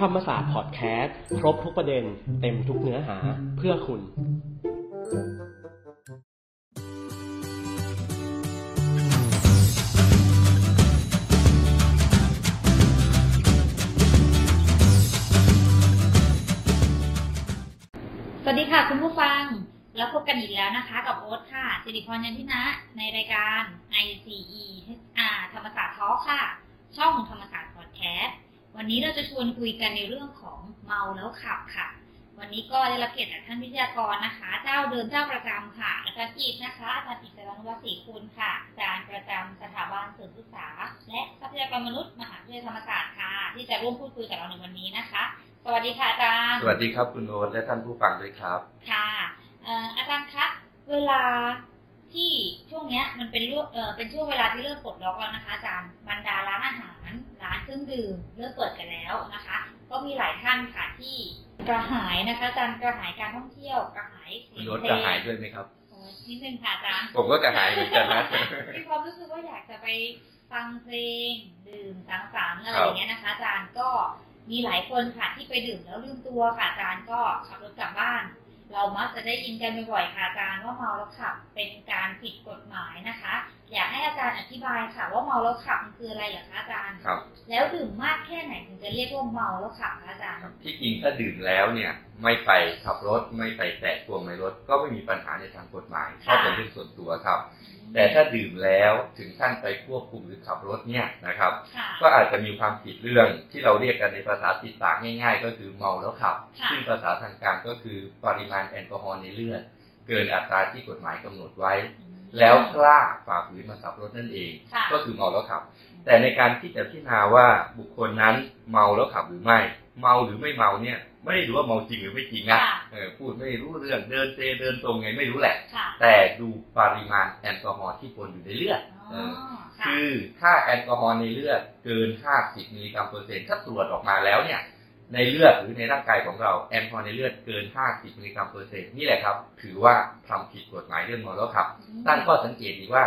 ธรรมศาสตร์พอดแคสต์ครบทุกประเด็นเต็มทุกเนื้อหาเพื่อคุณ สวัสดีค่ะคุณผู้ฟัง แล้วพบกันอีกแล้วนะคะ กับโอ๊ตค่ะสิริพรยันทินะ ในรายการ ICE HR ธรรมศาสตร์ทอค่ะ ช่องของธรรมศาสตร์พอดแคสต์ วันนี้เราจะชวนคุยกันในเรื่องของเมาแล้วขับค่ะ วันนี้ก็ได้รับเกียรติจากท่านวิทยากรนะคะ เจ้าเดิมเจ้าประจำค่ะอาจารย์จิตนะคะอาจารย์อิสระนุวัฒน์ศรีคุณค่ะอาจารย์ประจำสถาบันสื่อศึกษา และทรัพยากรมนุษย์มหาวิทยาลัยธรรมศาสตร์ค่ะ ที่จะร่วมพูดคุยกับเราในวันนี้นะคะ สวัสดีค่ะอาจารย์ สวัสดีครับคุณโน้ตและท่านผู้ฟังด้วยครับ ค่ะเอ่ออาจารย์คะเวลาที่ช่วงเนี้ยมันเป็นเรื่องเออเป็นช่วงเวลาที่เริ่มปลดล็อกแล้วนะคะอาจารย์บรรดาร้านอาหาร ร้านเครื่องดื่มเริ่มเปิดกันแล้วนะคะ ก็มีหลายท่านค่ะที่กระหายนะคะอาจารย์กระหายการท่องเที่ยวกระหายเสีคุณยงโน้ตเพลกระงหายด้วยไหมครับโอ้ยนิดนึงค่ะอาจารย์ผมก็กระหายเหมือนกันนะมีความรู้สึกว่าอยากจะไปฟังเพลงดื่มสังสรรค์อะไรครับอย่างเงี้ยนะคะอาจารย์ก็มีหลายคนค่ะที่ไปดื่มแล้วลืมตัวค่ะอาจารย์ก็ขับรถกลับบ้าน เรามักจะได้ยินกันบ่อยๆค่ะอาจารย์ว่าเมาแล้วขับเป็นการผิดกฎหมายนะคะ อยากให้อาจารย์อธิบายค่ะ ว่าเมาแล้วขับมันคืออะไรเหรอคะอาจารย์ครับแล้วดื่มมากแค่ไหนถึงจะเรียกว่าเมาแล้วขับคะอาจารย์ที่จริงถ้าดื่มแล้วเนี่ย ไม่ไปขับรถไม่ไปแตะพวงในรถ ก็ไม่มีปัญหาในทางกฎหมายเพราะเป็นเรื่องส่วนตัวครับ แต่ถ้าดื่มแล้วถึงขั้นไปควบคุมหรือขับรถเนี่ยนะครับค่ะก็อาจจะมีความผิดเรื่องที่เราเรียกกันในภาษาติดปากง่าย ๆ ก็คือเมาแล้วขับค่ะซึ่งภาษาทางการก็คือปริมาณแอลกอฮอล์ในเลือดเกินอัตราที่กฎหมายกำหนดไว้ แล้วกล้าฝ่าฝืนมาขับรถนั่นเองค่ะก็คือเมาแล้วขับ แต่ในการที่จะพิจารณาว่าบุคคลนั้นเมาแล้วขับหรือไม่ เมาหรือไม่เมาเนี่ย ไม่ได้ดูว่าเมาจริงหรือไม่จริงนะค่ะเออพูดไม่รู้เรื่องเดินเซเดินตรงไงไม่รู้แหละค่ะแต่ดูปริมาณแอลกอฮอล์ที่ปนอยู่ในเลือดอ๋อค่ะคือถ้าแอลกอฮอล์ในเลือดเกิน 50มิลลิกรัมเปอร์เซ็นต์ถ้าตรวจออกมาแล้วเนี่ย ในเลือดหรือในร่างกายของเราแอลกอฮอล์ในเลือดเกิน 50มิลลิกรัมเปอร์เซ็นต์นี่แหละครับ ถือว่าทำผิดกฎหมายเรื่องเมาแล้วขับ ตั้งข้อสังเกตดีว่า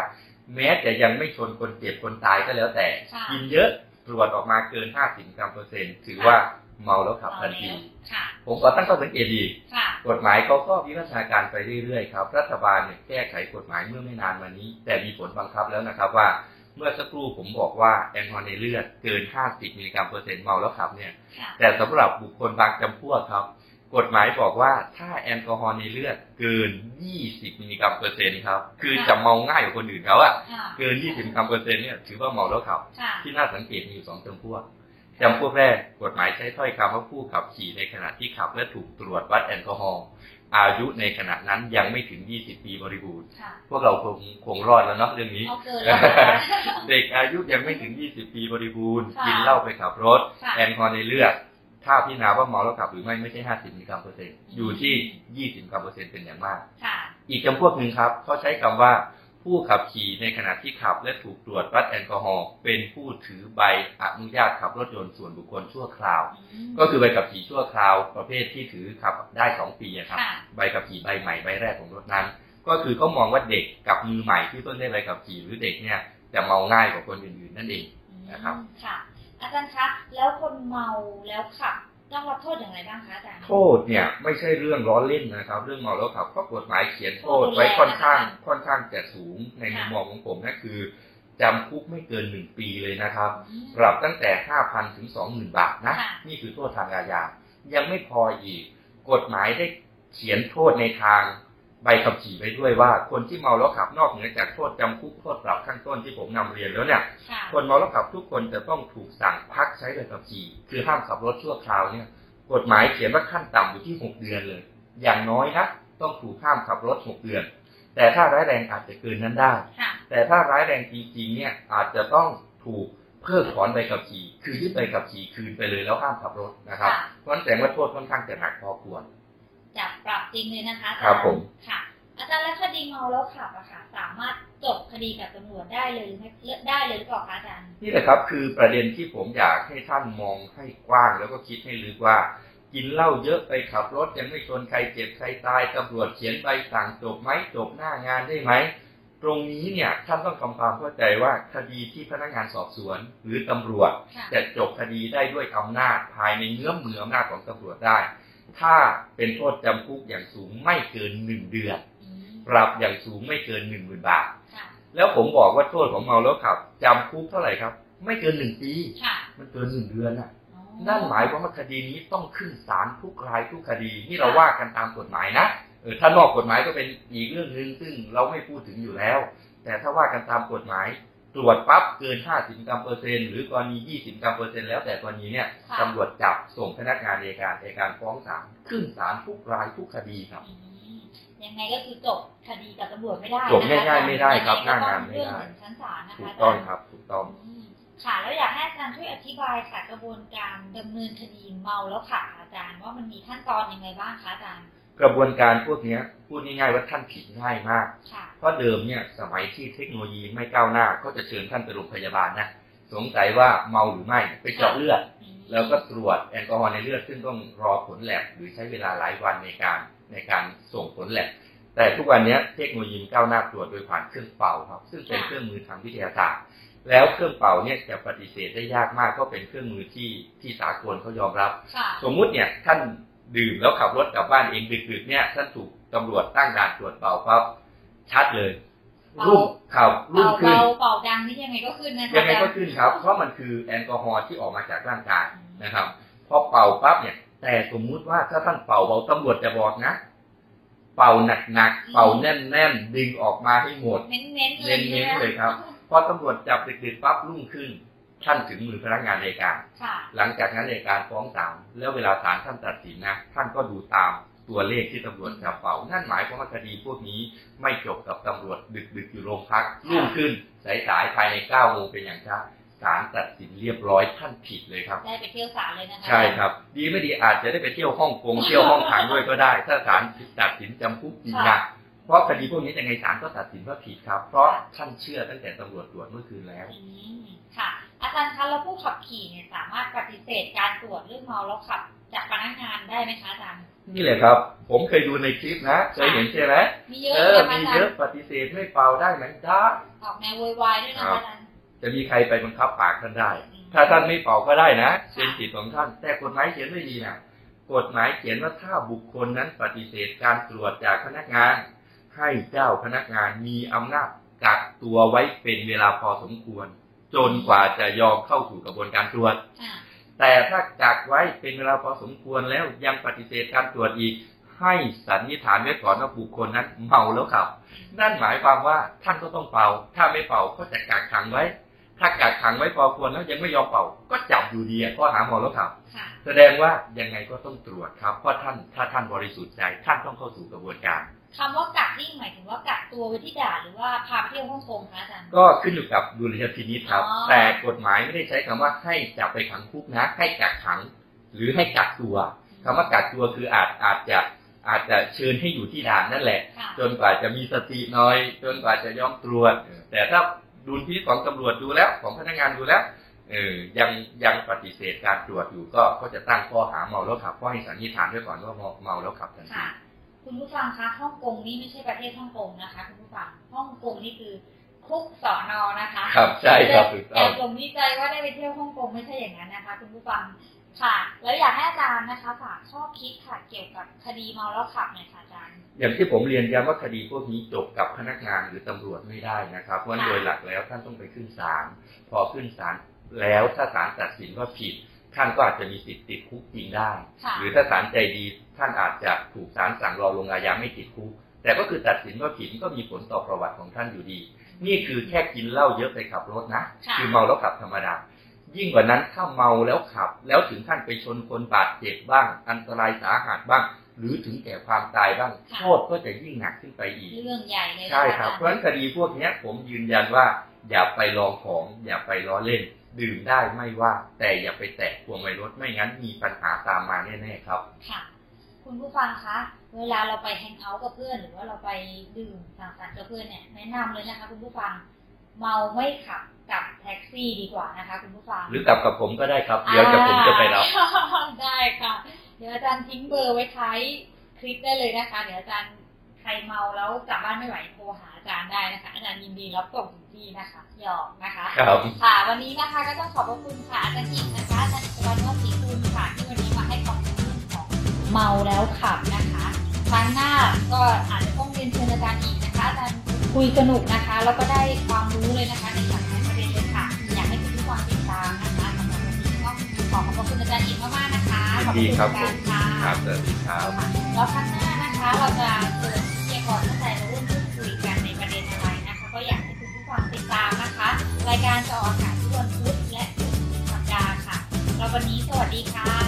แม้จะยังไม่ชนคนเจ็บคนตายก็แล้วแต่ค่ะกินเยอะตรวจออกมาเกิน 50มิลลิกรัมเปอร์เซ็นต์ถือว่าเมาแล้วขับทันทีค่ะผมก็ตั้งข้อสังเกตดีค่ะกฎหมายเขาก็วิวัฒนาการไปเรื่อยๆครับ รัฐบาลเนี่ยแก้ไขกฎหมายเมื่อไม่นานมานี้ แต่มีผลบังคับแล้วนะครับว่า เมื่อสักครู่ผมบอกว่าแอลกอฮอล์ในเลือดเกิน 50 มิลลิกรัมเปอร์เซ็นต์เมาแล้วขับเนี่ยค่ะแต่สำหรับบุคคลบางจำพวกครับ กฎหมายบอกว่าถ้าแอลกอฮอล์ในเลือดเกิน 20 มิลลิกรัมเปอร์เซ็นต์ครับ คือจะเมาง่ายกว่าคนอื่นเขาอะค่ะเกิน 20 มิลลิกรัมเปอร์เซ็นต์เนี่ยถือว่าเมาแล้วขับค่ะที่น่าสังเกตมีอยู่สองจำพวกจำพวกแรกกฎหมายใช้ถ้อยคำว่าผู้ขับขี่ในขณะที่ขับและถูกตรวจวัดแอลกอฮอล์ อายุในขณะนั้นยังไม่ถึง 20 ปีบริบูรณ์ค่ะพวกเราคงคงรอดแล้วเนาะเรื่องนี้เอาเกินแล้วนะคะเด็กอายุยังไม่ถึง 20 ปีบริบูรณ์ค่ะกินเหล้าไปขับรถค่ะแอลกอฮอล์ในเลือด ถ้าพิจารณาว่าเมาแล้วขับหรือไม่ไม่ใช่ 50มิลลิกรัมเปอร์เซ็นต์อยู่ที่ 20มิลลิกรัมเปอร์เซ็นต์เป็นอย่างมากค่ะอีกจำพวกหนึ่งครับเขาใช้คำว่า ผู้ขับขี่ในขณะที่ขับและถูกตรวจวัดแอลกอฮอล์เป็นผู้ถือใบอนุญาตขับรถยนต์ส่วนบุคคลชั่วคราว ก็คือใบขับขี่ชั่วคราวประเภทที่ถือขับได้สองปีอะครับค่ะใบขับขี่ใบใหม่ใบแรกของรถนั้น ก็คือเขามองว่าเด็กกับมือใหม่ที่เพิ่งได้ใบขับขี่หรือเด็กเนี่ยจะเมาง่ายกว่าคนอื่นๆนั่นเองนะครับอืมค่ะอาจารย์คะแล้วคนเมาแล้วขับ ต้องรับโทษอย่างไรบ้างคะอาจารย์โทษเนี่ย ไม่ใช่เรื่องล้อเล่นนะครับ เรื่องเมาแล้วขับเพราะกฎหมายเขียนโทษไว้ค่อนข้างค่อนข้างจะสูงในมุมมองของผมนั่นคือจำคุกไม่เกินหนึ่งปีเลยนะครับอืมปรับตั้งแต่5,000ถึง20,000บาทนะค่ะนี่คือโทษทางอาญายังไม่พออีก กฎหมายได้เขียนโทษในทาง ใบขับขี่ไว้ด้วยว่า คนที่เมาแล้วขับนอกเหนือจากโทษจำคุกโทษปรับข้างต้นที่ผมนำเรียนแล้วเนี่ยค่ะคนเมาแล้วขับทุกคนจะต้องถูกสั่งพักใช้ใบขับขี่ คือห้ามขับรถชั่วคราวเนี่ยกฎหมายเขียนว่าขั้นต่ำอยู่ที่ 6 เดือนเลย อย่างน้อยนะต้องถูกห้ามขับรถ 6 เดือน แต่ถ้าร้ายแรงอาจจะเกินนั้นได้ค่ะแต่ถ้าร้ายแรงจริงๆเนี่ยอาจจะต้องถูกเพิกถอนใบขับขี่ คือยึดใบขับขี่คืนไปเลยแล้วห้ามขับรถนะครับค่ะเพราะฉะนั้นแสดงว่าโทษค่อนข้างจะหนักพอควรจับ ปรับจริงเลยนะคะอาจาย์ครับผมค่ะ อาจารย์แล้วคดีเมาแล้วขับอะค่ะ สามารถจบคดีกับตำรวจได้เลยหรือไม่ได้เลยหรือเปล่าคะอาจารย์นี่แหละครับ คือประเด็นที่ผมอยากให้ท่านมองให้กว้าง แล้วก็คิดให้ลึกว่า กินเหล้าเยอะไปขับรถยังไม่ชนใครเจ็บใครตายตำรวจเขียนใบสั่งจบไหมจบหน้างานได้ไหมตรงนี้เนี่ยท่านต้องทำความเข้าใจว่าคดีที่พนักงานสอบสวน หรือตำรวจค่ะจะจบคดีได้ด้วยอำนาจภายในเงื้อมมืออำนาจของตำรวจได้ ถ้าเป็นโทษจำคุกอย่างสูงไม่เกินหนึ่งเดือนอืมปรับอย่างสูงไม่เกินหนึ่งหมื่นบาทค่ะแล้วผมบอกว่าโทษของเมาแล้วขับจำคุกเท่าไหร่ครับ ไม่เกินหนึ่งปีค่ะมันเกินหนึ่งเดือนน่ะอ๋อนั่นหมายความว่าคดีนี้ต้องขึ้นศาลทุกรายทุกคดีนี่เราว่ากันตามกฎหมายนะเออถ้านอกกฎหมายก็เป็นอีกเรื่องหนึ่งซึ่งเราไม่พูดถึงอยู่แล้ว แต่ถ้าว่ากันตามกฎหมาย ตรวจปั๊บเกิน50กรัมเปอร์เซ็นต์หรือกรณี20กรัมเปอร์เซ็นต์แล้วแต่กรณีเนี่ยค่ะตำรวจจับส่งพนักงานอัยการอัยการฟ้องศาลขึ้นศาลทุกรายทุกคดีครับอืมยังไงก็คือจบคดีกับตำรวจไม่ได้จบง่ายๆไม่ได้ครับยังไงก็หน้างานต้องไม่เรื่องได้ถึงชั้นศาลนะคะถูกต้องาจาย์ครับถูกต้องอืมค่ะแล้วอยากให้อาจารย์ช่วยอธิบายค่ะกระบวนการดำเนินคดีเมาแล้วขับอาจารย์ว่ามันมีขั้นตอนยังไงบ้างคะอาจารย์ กระบวนการพวกเนี้ยพูดง่ายๆว่าท่านผิดง่ายมากค่ะเพราะเดิมเนี่ยสมัยที่เทคโนโลยีไม่ก้าวหน้า ก็จะเชิญท่านไปโรงพยาบาลนะสงสัยว่าเมาหรือไม่ไปเจาะเลือดอืมแล้วก็ตรวจแอลกอฮอล์ในเลือด ซึ่งต้องรอผลแลบหรือใช้เวลาหลายวันในการในการส่งผลแลบแต่ทุกวันนี้เทคโนโลยีก้าวหน้าตรวจโดยผ่านเครื่องเป่าครับ ซึ่งเป็นเครื่องมือทางวิทยาศาสตร์ แล้วเครื่องเป่าเนี่ยจะปฏิเสธได้ยากมากก็เป็นเครื่องมือที่ที่สากลเขายอมรับค่ะสมมุติเนี่ยท่าน ดื่มแล้วขับรถกลับบ้านเองดึกๆเนี่ยท่านถูกตำรวจตั้งด่านตรวจเป่าปั๊บชัดเลยเป่ารุ่งขับรุ่งเป่าขึ้นเบาเป่าดังนี่ยังไงก็ขึ้นนะคะยังไงก็อาจารขึ้นครับ เพราะมันคือแอลกอฮอล์ที่ออกมาจากร่างกายนะครับพอเป่าปั๊บเนี่ย แต่สมมุติว่าถ้าท่านเป่าเบาตำรวจจะบอกนะ เป่าหนักๆเป่าแน่นๆดึงออกมาให้หมดเน้นเน้นๆเลยเน้นๆเลยครับพอตำรวจจับดึกๆปั๊บรุ่งขึ้น ท่านถึงมือพนักงานอัยการค่ะหลังจากนั้นอัยการฟ้องศาลแล้วเวลาศาลท่านตัดสินนะท่านก็ดูตามตัวเลขที่ตำรวจจับเป่านั่นหมายความว่าคดีพวกนี้ไม่จบกับตำรวจดึกๆอยู่โรงพักรุ่งขึ้นสายๆภายใน9โมงเป็นอย่างช้าศาลตัดสินเรียบร้อยท่านผิดเลยครับ ได้ไปเที่ยวศาลเลยนะคะใช่ครับ ดีไม่ดีอาจจะได้ไปเที่ยวฮ่องกงเที่ยวห้องขังด้วยก็ได้ ถ้าศาลตัดสินจำคุกจริงนะ เพราะคดีพวกนี้ยังไงศาลก็ตัดสินว่าผิดครับ เพราะท่านเชื่อตั้งแต่ตำรวจตรวจเมื่อคืนแล้วอืมค่ะ อาจารย์คะแล้วผู้ขับขี่เนี่ยสามารถปฏิเสธการตรวจเรื่องเมาแล้วขับ จากพนักงานได้ไหมคะอาจารย์นี่แหละครับ ผมเคยดูในคลิปนะเคยเห็นใช่ไหมมีเยอะเอเลยอนะคะมีอาจารเยอะย์ปฏิเสธไม่เป่าได้ไหมได้ออกแนวโวยวายด้วยนะครัคะบอาจารย์จะมีใครไปบังคับปากท่านได้อืมถ้าท่านไม่เป่าก็ได้นะเป็นสิทธิ์ของท่าน แต่กฎหมายเขียนไม่ดีนะกฎหมายเขียนว่าถ้าบุคคลนั้นปฏิเสธการตรวจจากพนักงาน ให้เจ้าพนักงานมีอำนาจกักตัวไว้เป็นเวลาพอสมควร จนกว่าจะยอมเข้าสู่กระบวนการตรวจอ่าแต่ถ้ากักไว้เป็นเวลาพอสมควรแล้วยังปฏิเสธการตรวจอีก ให้สันนิษฐานไว้ก่อนว่าบุคคลนั้นเมาแล้วขับ นั่นหมายความว่าท่านก็ต้องเป่า ถ้าไม่เป่าก็จะกักขังไว้ ถ้ากักขังไว้พอควรแล้วยังไม่ยอมเป่า ก็จับอยู่ดีอะก็หาเมาแล้วขับค่ะแสดงว่ายังไงก็ต้องตรวจครับเพราะท่านถ้าท่านบริสุทธิ์ใจท่านต้องเข้าสู่กระบวนการ คำว่ากักนี่หมายถึงว่ากักตัวไว้ที่ด่านหรือว่าพาไปเที่ยวฮ่องกงคะอาจารย์ก็ขึ้นอยู่กับดุลยพินิจครับอ๋อแต่กฎหมายไม่ได้ใช้คำว่าให้จับไปขังคุกนะ ให้กักขัง หรือให้กักตัวคำว่ากักตัวคืออาจอาจจะอาจจะเชิญให้อยู่ที่ด่านนั่นแหละค่ะจนกว่าจะมีสติหน่อย จนกว่าจะยอมตรวจ แต่ถ้าดุลพินิจของตำรวจดูแล้ว ของพนักงานดูแล้วเออยังยังปฏิเสธการตรวจอยู่ก็ก็จะตั้งข้อหาเมาแล้วขับ ก็ให้สันนิษฐานไว้ก่อนว่าเมาเมาแล้วขับทันที ค่ะคุณผู้ฟังคะฮ่องกงนี่ไม่ใช่ประเทศฮ่องกงนะคะ คุณผู้ฟังฮ่องกงนี่คือคุกสอนอนะคะ ครับใช่ครับถูกแต่ต้องจงดีใจว่าได้ไปเที่ยวฮ่องกงไม่ใช่อย่างนั้นนะคะ คุณผู้ฟังค่ะ แล้วอยากให้อาจารย์นะคะฝากข้อคิดค่ะเกี่ยวกับคดีเมาแล้วขับหน่อยค่ะอาจารย์อย่างที่ผมเรียนย้ำว่าคดีพวกนี้จบกับพนักงานหรือตำรวจไม่ได้นะครับเพราะค่ะโดยหลักแล้วท่านต้องไปขึ้นศาลพอขึ้นศาลแล้วถ้าศาลตัดสินว่าผิด ท่านก็อาจจะมีสิทธิ์ติดคุกจริงได้ค่ะหรือถ้าศาลใจดีท่านอาจจะถูกศาลสั่งรอลงอาญาไม่ติดคุก แต่ก็คือตัดสินว่าผิดก็มีผลต่อประวัติของท่านอยู่ดี นี่คือแค่กินเหล้าเยอะไปขับรถนะค่ะคือเมาแล้วขับธรรมดา ยิ่งกว่านั้นถ้าเมาแล้วขับ แล้วถึงขั้นไปชนคนบาดเจ็บบ้าง อันตรายสาหัสบ้าง หรือถึงแก่ความตายบ้างค่ะโทษก็จะยิ่งหนักขึ้นไปอีก เรื่องใหญ่เลยนะะใช่ครับ เพอาราะฉะจารนั้นย์คดีพวกเนี้ยผมยืนยันว่า อย่าไปลองของอย่าไปล้อเล่น ดื่มได้ไม่ว่า แต่อย่าไปแตะพวงไวรถไม่งั้นมีปัญหาตามมาแน่ๆครับ ค่ะ คุณผู้ฟังคะ เวลาเราไปแฮงเอาท์กับเพื่อน หรือว่าเราไปดื่มสังสรรค์กับเพื่อนเนี่ยแนะนำเลยนะคะ คุณผู้ฟังเมาไม่ขับกับแท็กซี่ดีกว่านะคะ คุณผู้ฟัง หรือกลับกับผมก็ได้ครับ เดี๋ยวจะผมจะไปรับอ่าได้ค่ะ เดี๋ยวอาจารย์ทิ้งเบอร์ไว้ท้ายคลิปได้เลยนะคะ เดี๋ยวอาจารย์ ใครเมาแล้วกลับบ้านไม่ไหวโทรหาอาจารย์ได้นะคะ อาจารย์ยินดีรับส่งถึงที่นะคะหยอกนะคะครับค่ะ วันนี้นะคะก็ต้องขอบพระคุณค่ะอาจารย์หญิงนะคะอาจารย์วันวัศรีคุณค่ะที่วันนี้มาให้ความรู้เรื่องของเมาแล้วขับนะคะครั้งหน้าก็อาจจะต้องเรียนเชิญอาจารย์อีกนะคะอาจารย์คุยสนุกนะคะ แล้วก็ได้ความรู้เลยนะคะในหลากหลายประเด็นเลยค่ะ อยากให้ทุกคนติดตามนะคะสำหรับวันนี้ก็ขอขอบพระคุณอาจารย์อีกมากๆนะคะยิขอนบดีคุณครับอาผจารมย์ค่ะครับสวัสดีครับค่ะแล้วครั้งหน้านะคะเราจะเชิญ อะไรนะคะก็อยากให้คุณผู้ฟังติดตามนะคะ รายการจะออกอากาศทุกวันพุธและศุกสัปดาห์ค่ะ แล้ววันนี้สวัสดีค่ะ